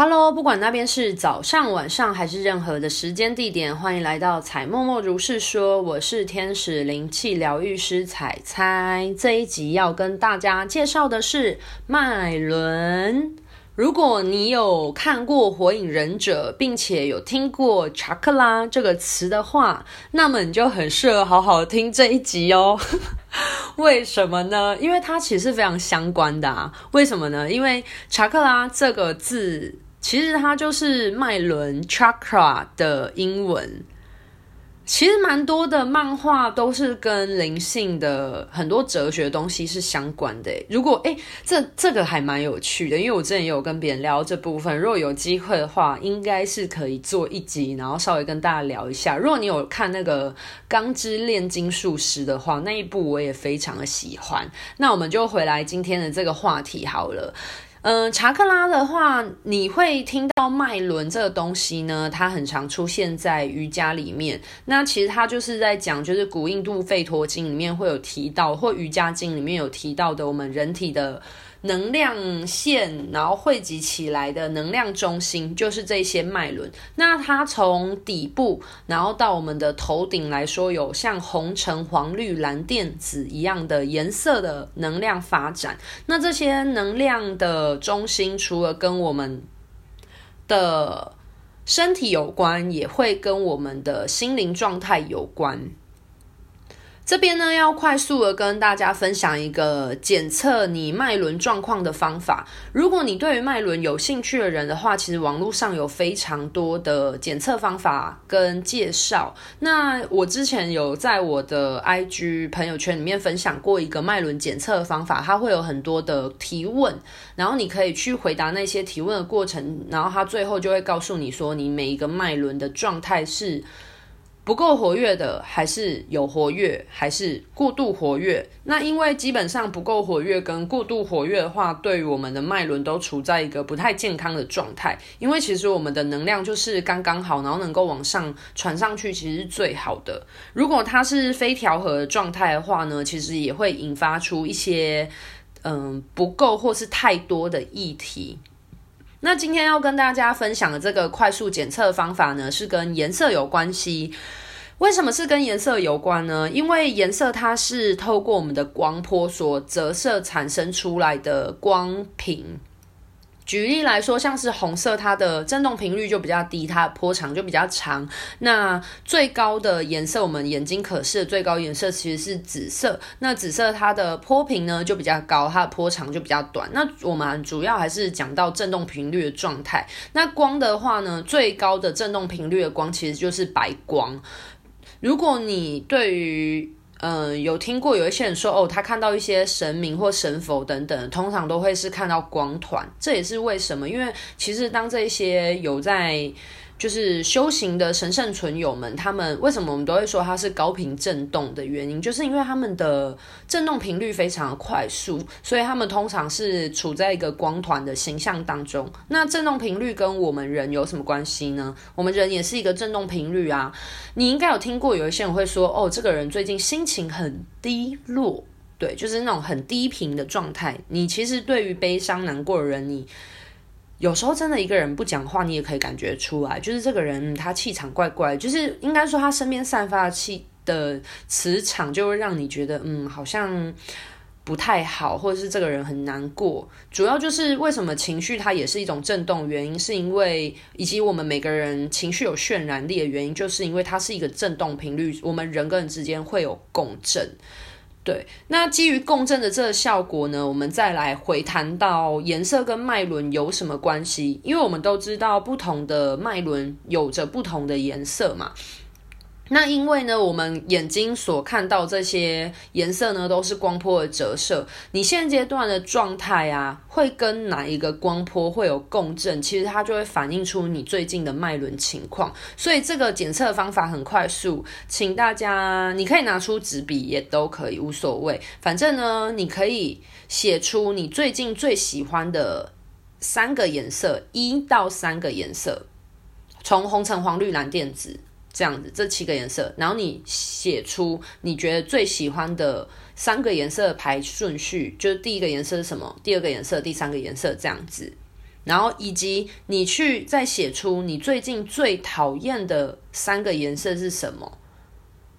Hello，不管那边是早上、晚上还是任何的时间地点，欢迎来到彩默默如是说。我是天使灵气疗愈师采采。这一集要跟大家介绍的是脉轮。如果你有看过《火影忍者》，并且有听过查克拉这个词的话，那么你就很适合好好听这一集哦。为什么呢？因为它其实是非常相关的啊。为什么呢？因为查克拉这个字。其实它就是脉轮 （chakra） 的英文。其实蛮多的漫画都是跟灵性的很多哲学东西是相关的。如果诶，这这个还蛮有趣的，因为我之前也有跟别人聊这部分。如果有机会的话，应该是可以做一集，然后稍微跟大家聊一下。如果你有看那个《钢之炼金术师》的话，那一部我也非常的喜欢。那我们就回来今天的这个话题好了。嗯、查克拉的话，你会听到脉轮这个东西呢，它很常出现在瑜伽里面。那其实它就是在讲，就是古印度吠陀经里面会有提到，或瑜伽经里面有提到的，我们人体的。能量线，然后汇集起来的能量中心就是这些脉轮。那它从底部，然后到我们的头顶来说，有像红、橙、黄、绿、蓝、靛、紫一样的颜色的能量发展。那这些能量的中心，除了跟我们的身体有关，也会跟我们的心灵状态有关。这边呢，要快速的跟大家分享一个检测你脉轮状况的方法。如果你对于脉轮有兴趣的人的话，其实网络上有非常多的检测方法跟介绍。那我之前有在我的 IG 朋友圈里面分享过一个脉轮检测的方法，它会有很多的提问，然后你可以去回答那些提问的过程，然后它最后就会告诉你说，你每一个脉轮的状态是。不够活跃的，还是有活跃，还是过度活跃？那因为基本上不够活跃跟过度活跃的话，对于我们的脉轮都处在一个不太健康的状态。因为其实我们的能量就是刚刚好，然后能够往上传上去，其实是最好的。如果它是非调和的状态的话呢，其实也会引发出一些嗯不够或是太多的议题。那今天要跟大家分享的这个快速检测方法呢，是跟颜色有关系。为什么是跟颜色有关呢？因为颜色它是透过我们的光波所折射产生出来的光频。举例来说，像是红色，它的振动频率就比较低，它的波长就比较长。那最高的颜色，我们眼睛可视的最高颜色其实是紫色。那紫色它的波频呢就比较高，它的波长就比较短。那我们主要还是讲到振动频率的状态。那光的话呢，最高的振动频率的光其实就是白光。如果你对于嗯，有听过有一些人说哦，他看到一些神明或神佛等等，通常都会是看到光团。这也是为什么，因为其实当这些有在。就是修行的神圣存有们，他们为什么我们都会说它是高频震动的原因，就是因为他们的震动频率非常快速，所以他们通常是处在一个光团的形象当中。那震动频率跟我们人有什么关系呢？我们人也是一个震动频率啊。你应该有听过有一些人会说，哦，这个人最近心情很低落，对，就是那种很低频的状态。你其实对于悲伤难过的人，你。有时候真的一个人不讲话，你也可以感觉出来，就是这个人他气场怪怪，就是应该说他身边散发的气的磁场就会让你觉得，嗯，好像不太好，或者是这个人很难过。主要就是为什么情绪它也是一种震动，原因是因为以及我们每个人情绪有渲染力的原因，就是因为它是一个震动频率，我们人跟人之间会有共振。对，那基于共振的这个效果呢，我们再来回谈到颜色跟脉轮有什么关系？因为我们都知道不同的脉轮有着不同的颜色嘛。那因为呢，我们眼睛所看到这些颜色呢，都是光波的折射。你现阶段的状态啊，会跟哪一个光波会有共振？其实它就会反映出你最近的脉轮情况。所以这个检测方法很快速，请大家你可以拿出纸笔也都可以，无所谓。反正呢，你可以写出你最近最喜欢的三个颜色，一到三个颜色，从红、橙、黄、绿、蓝、靛、紫。这样子，这七个颜色，然后你写出你觉得最喜欢的三个颜色的排顺序，就是第一个颜色是什么，第二个颜色，第三个颜色这样子。然后以及你去再写出你最近最讨厌的三个颜色是什么，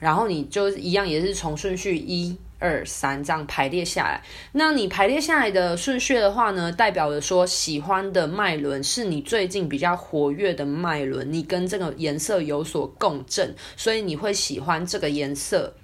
然后你就一样也是从顺序一二三这样排列下来。那你排列下来的顺序的话呢，代表着说喜欢的脉轮是你最近比较活跃的脉轮，你跟这个颜色有所共振，所以你会喜欢这个颜色。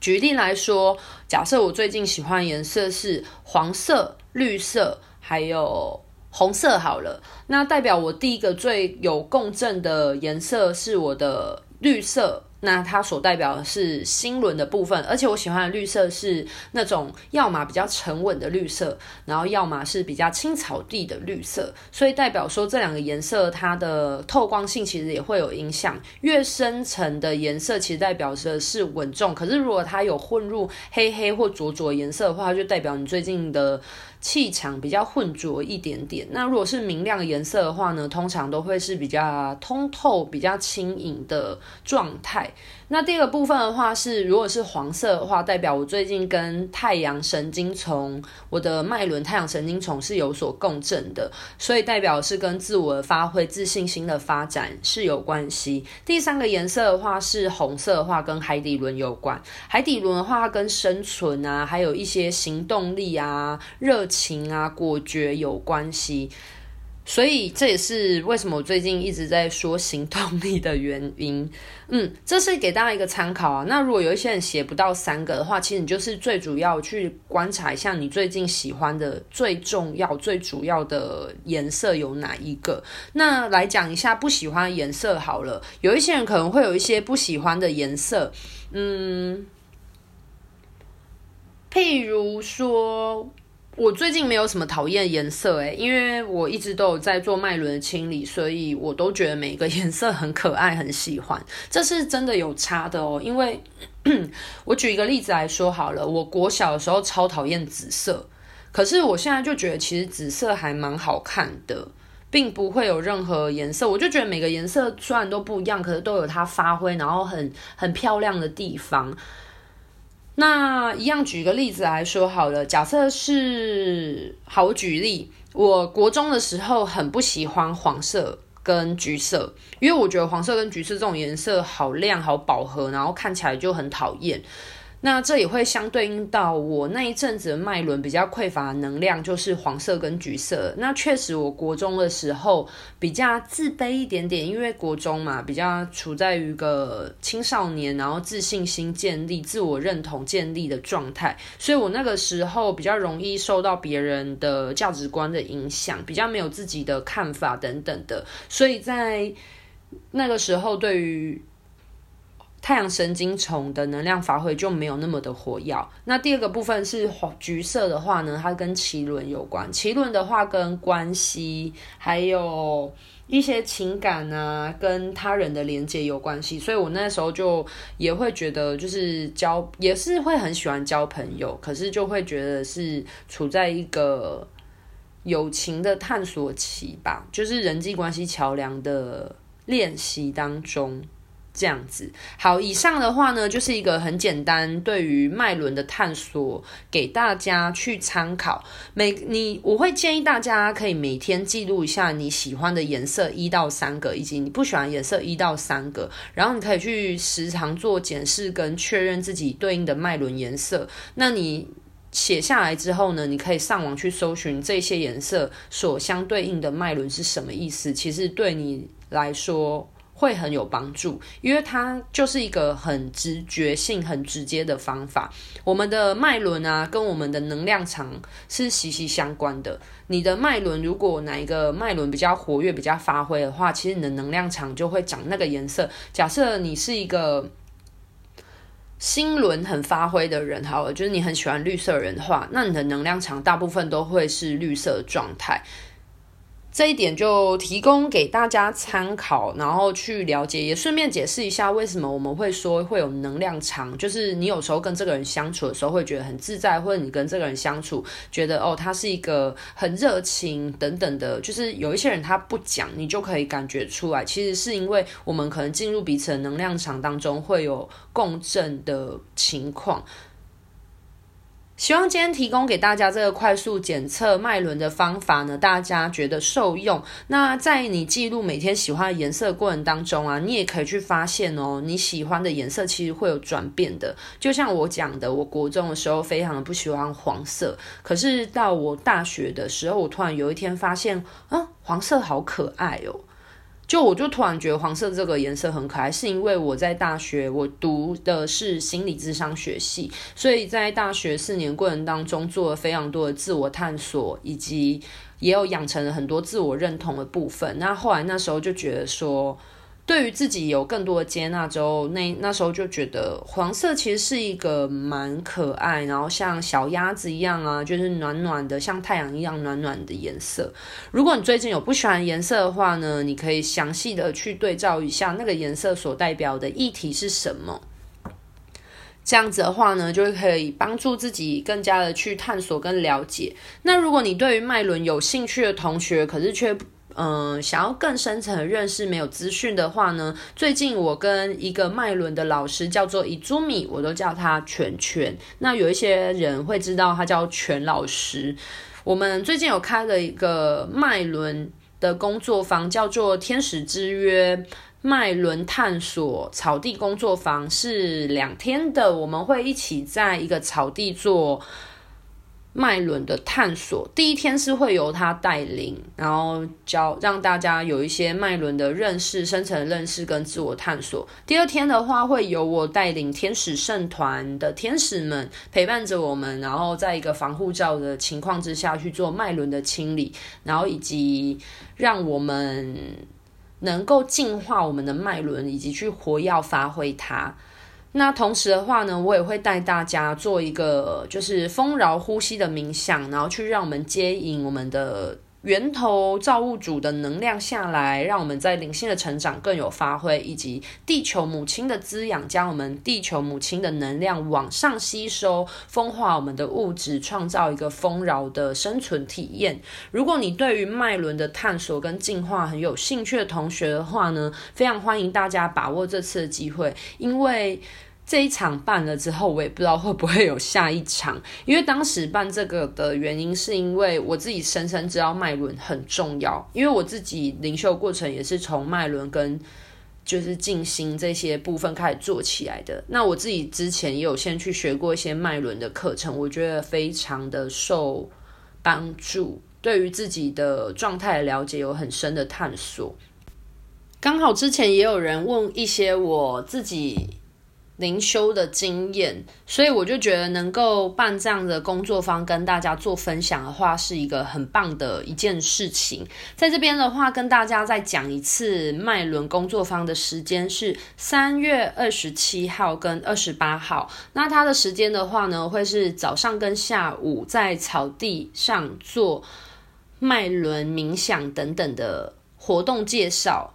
举例来说，假设我最近喜欢颜色是黄色、绿色，还有红色。好了，那代表我第一个最有共振的颜色是我的绿色。那它所代表的是心轮的部分，而且我喜欢的绿色是那种要么比较沉稳的绿色，然后要么是比较青草地的绿色，所以代表说这两个颜色它的透光性其实也会有影响。越深层的颜色其实代表的是稳重，可是如果它有混入黑黑或浊浊颜色的话，就代表你最近的。气场比较浑浊一点点。那如果是明亮的颜色的话呢，通常都会是比较通透、比较轻盈的状态。那第二个部分的话是，如果是黄色的话，代表我最近跟太阳神经丛，我的脉轮太阳神经丛是有所共振的，所以代表是跟自我的发挥、自信心的发展是有关系。第三个颜色的话是红色的话，跟海底轮有关。海底轮的话，跟生存啊，还有一些行动力啊、热情啊、果决有关系。所以这也是为什么我最近一直在说行动力的原因。嗯，这是给大家一个参考啊。那如果有一些人写不到三个的话，其实你就是最主要去观察一下你最近喜欢的最重要、最主要的颜色有哪一个。那来讲一下不喜欢的颜色好了。有一些人可能会有一些不喜欢的颜色，嗯，譬如说。我最近没有什么讨厌颜色诶，因为我一直都有在做脉轮的清理，所以我都觉得每个颜色很可爱，很喜欢。这是真的有差的哦，因为 我举一个例子来说好了，我国小的时候超讨厌紫色，可是我现在就觉得其实紫色还蛮好看的，并不会有任何颜色，我就觉得每个颜色虽然都不一样，可是都有它发挥，然后很很漂亮的地方。那一样举个例子来说好了，假设是，好，举例，我国中的时候很不喜欢黄色跟橘色，因为我觉得黄色跟橘色这种颜色好亮、好饱和，然后看起来就很讨厌。那这也会相对应到我那一阵子的脉轮比较匮乏能量，就是黄色跟橘色。那确实，我国中的时候比较自卑一点点，因为国中嘛，比较处在于一个青少年，然后自信心建立、自我认同建立的状态，所以我那个时候比较容易受到别人的价值观的影响，比较没有自己的看法等等的，所以在那个时候对于。太阳神经丛的能量发挥就没有那么的活跃。那第二个部分是黄橘色的话呢，它跟脐轮有关。脐轮的话跟关系，还有一些情感啊，跟他人的连接有关系。所以我那时候就也会觉得，就是交也是会很喜欢交朋友，可是就会觉得是处在一个友情的探索期吧，就是人际关系桥梁的练习当中。这样子，好，以上的话呢，就是一个很简单对于脉轮的探索，给大家去参考。每你，我会建议大家可以每天记录一下你喜欢的颜色一到三个，以及你不喜欢颜色一到三个，然后你可以去时常做检视跟确认自己对应的脉轮颜色。那你写下来之后呢，你可以上网去搜寻这些颜色所相对应的脉轮是什么意思。其实对你来说，会很有帮助，因为它就是一个很直觉性、很直接的方法。我们的脉轮啊，跟我们的能量场是息息相关的。你的脉轮如果哪一个脉轮比较活跃、比较发挥的话，其实你的能量场就会长那个颜色。假设你是一个心轮很发挥的人，好了，就是你很喜欢绿色人的话，那你的能量场大部分都会是绿色状态。这一点就提供给大家参考，然后去了解，也顺便解释一下为什么我们会说会有能量场。就是你有时候跟这个人相处的时候会觉得很自在，或者你跟这个人相处觉得哦，他是一个很热情等等的。就是有一些人他不讲，你就可以感觉出来，其实是因为我们可能进入彼此的能量场当中会有共振的情况。希望今天提供给大家这个快速检测脉轮的方法呢，大家觉得受用。那在你记录每天喜欢的颜色的过程当中啊，你也可以去发现哦，你喜欢的颜色其实会有转变的。就像我讲的，我国中的时候非常的不喜欢黄色，可是到我大学的时候，我突然有一天发现，啊，黄色好可爱哦。就我就突然觉得黄色这个颜色很可爱，是因为我在大学我读的是心理智商学系，所以在大学四年过程当中做了非常多的自我探索，以及也有养成了很多自我认同的部分。那后来那时候就觉得说。对于自己有更多的接纳之后，那那时候就觉得黄色其实是一个蛮可爱，然后像小鸭子一样啊，就是暖暖的，像太阳一样暖暖的颜色。如果你最近有不喜欢颜色的话呢，你可以详细的去对照一下那个颜色所代表的议题是什么。这样子的话呢，就可以帮助自己更加的去探索跟了解。那如果你对于脉轮有兴趣的同学，可是却嗯，想要更深层的认识没有资讯的话呢，最近我跟一个脉轮的老师叫做伊珠米，我都叫他全全。那有一些人会知道他叫全老师。我们最近有开了一个脉轮的工作坊，叫做天使之约脉轮探索草地工作坊，是两天的。我们会一起在一个草地做。脉轮的探索，第一天是会由他带领，然后教让大家有一些脉轮的认识、深层认识跟自我探索。第二天的话，会由我带领天使圣团的天使们陪伴着我们，然后在一个防护罩的情况之下去做脉轮的清理，然后以及让我们能够净化我们的脉轮，以及去活要发挥它。那同时的话呢，我也会带大家做一个就是丰饶呼吸的冥想，然后去让我们接引我们的源头造物主的能量下来，让我们在灵性的成长更有发挥，以及地球母亲的滋养，将我们地球母亲的能量往上吸收，丰化我们的物质，创造一个丰饶的生存体验。如果你对于脉轮的探索跟进化很有兴趣的同学的话呢，非常欢迎大家把握这次的机会，因为。这一场办了之后，我也不知道会不会有下一场。因为当时办这个的原因，是因为我自己深深知道脉轮很重要。因为我自己灵修过程也是从脉轮跟就是静心这些部分开始做起来的。那我自己之前也有先去学过一些脉轮的课程，我觉得非常的受帮助，对于自己的状态了解有很深的探索。刚好之前也有人问一些我自己。灵修的经验，所以我就觉得能够办这样的工作坊跟大家做分享的话，是一个很棒的一件事情。在这边的话，跟大家再讲一次，麦伦工作坊的时间是三月二十七号跟二十八号。那它的时间的话呢，会是早上跟下午在草地上做麦伦冥想等等的活动介绍。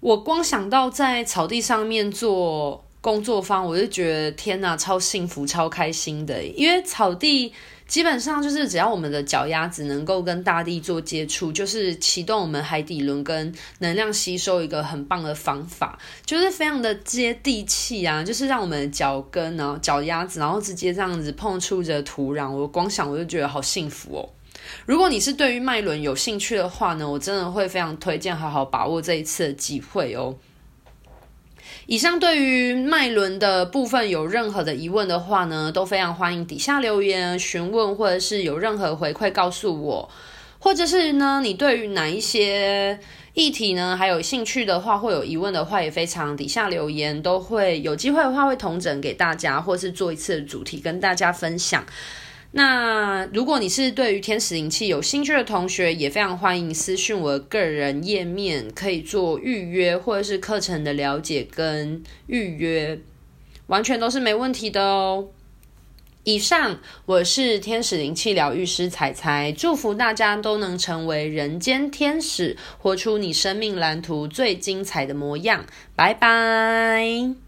我光想到在草地上面做。工作方，我就觉得天哪，超幸福、超开心的。因为草地基本上就是只要我们的脚丫子能够跟大地做接触，就是启动我们海底轮跟能量吸收一个很棒的方法，就是非常的接地气啊，就是让我们的脚跟然后脚丫子，然后直接这样子碰触着土壤，我光想我就觉得好幸福哦。如果你是对于脉轮有兴趣的话呢，我真的会非常推荐好好把握这一次的机会哦。以上对于脉轮的部分有任何的疑问的话呢，都非常欢迎底下留言询问，或者是有任何回馈告诉我，或者是呢，你对于哪一些议题呢还有兴趣的话，或有疑问的话，也非常底下留言，都会有机会的话会同整给大家，或是做一次主题跟大家分享。那如果你是对于天使灵气有兴趣的同学，也非常欢迎私讯我的个人页面，可以做预约或者是课程的了解跟预约，完全都是没问题的哦。以上，我是天使灵气疗愈师彩彩，祝福大家都能成为人间天使，活出你生命蓝图最精彩的模样。拜拜。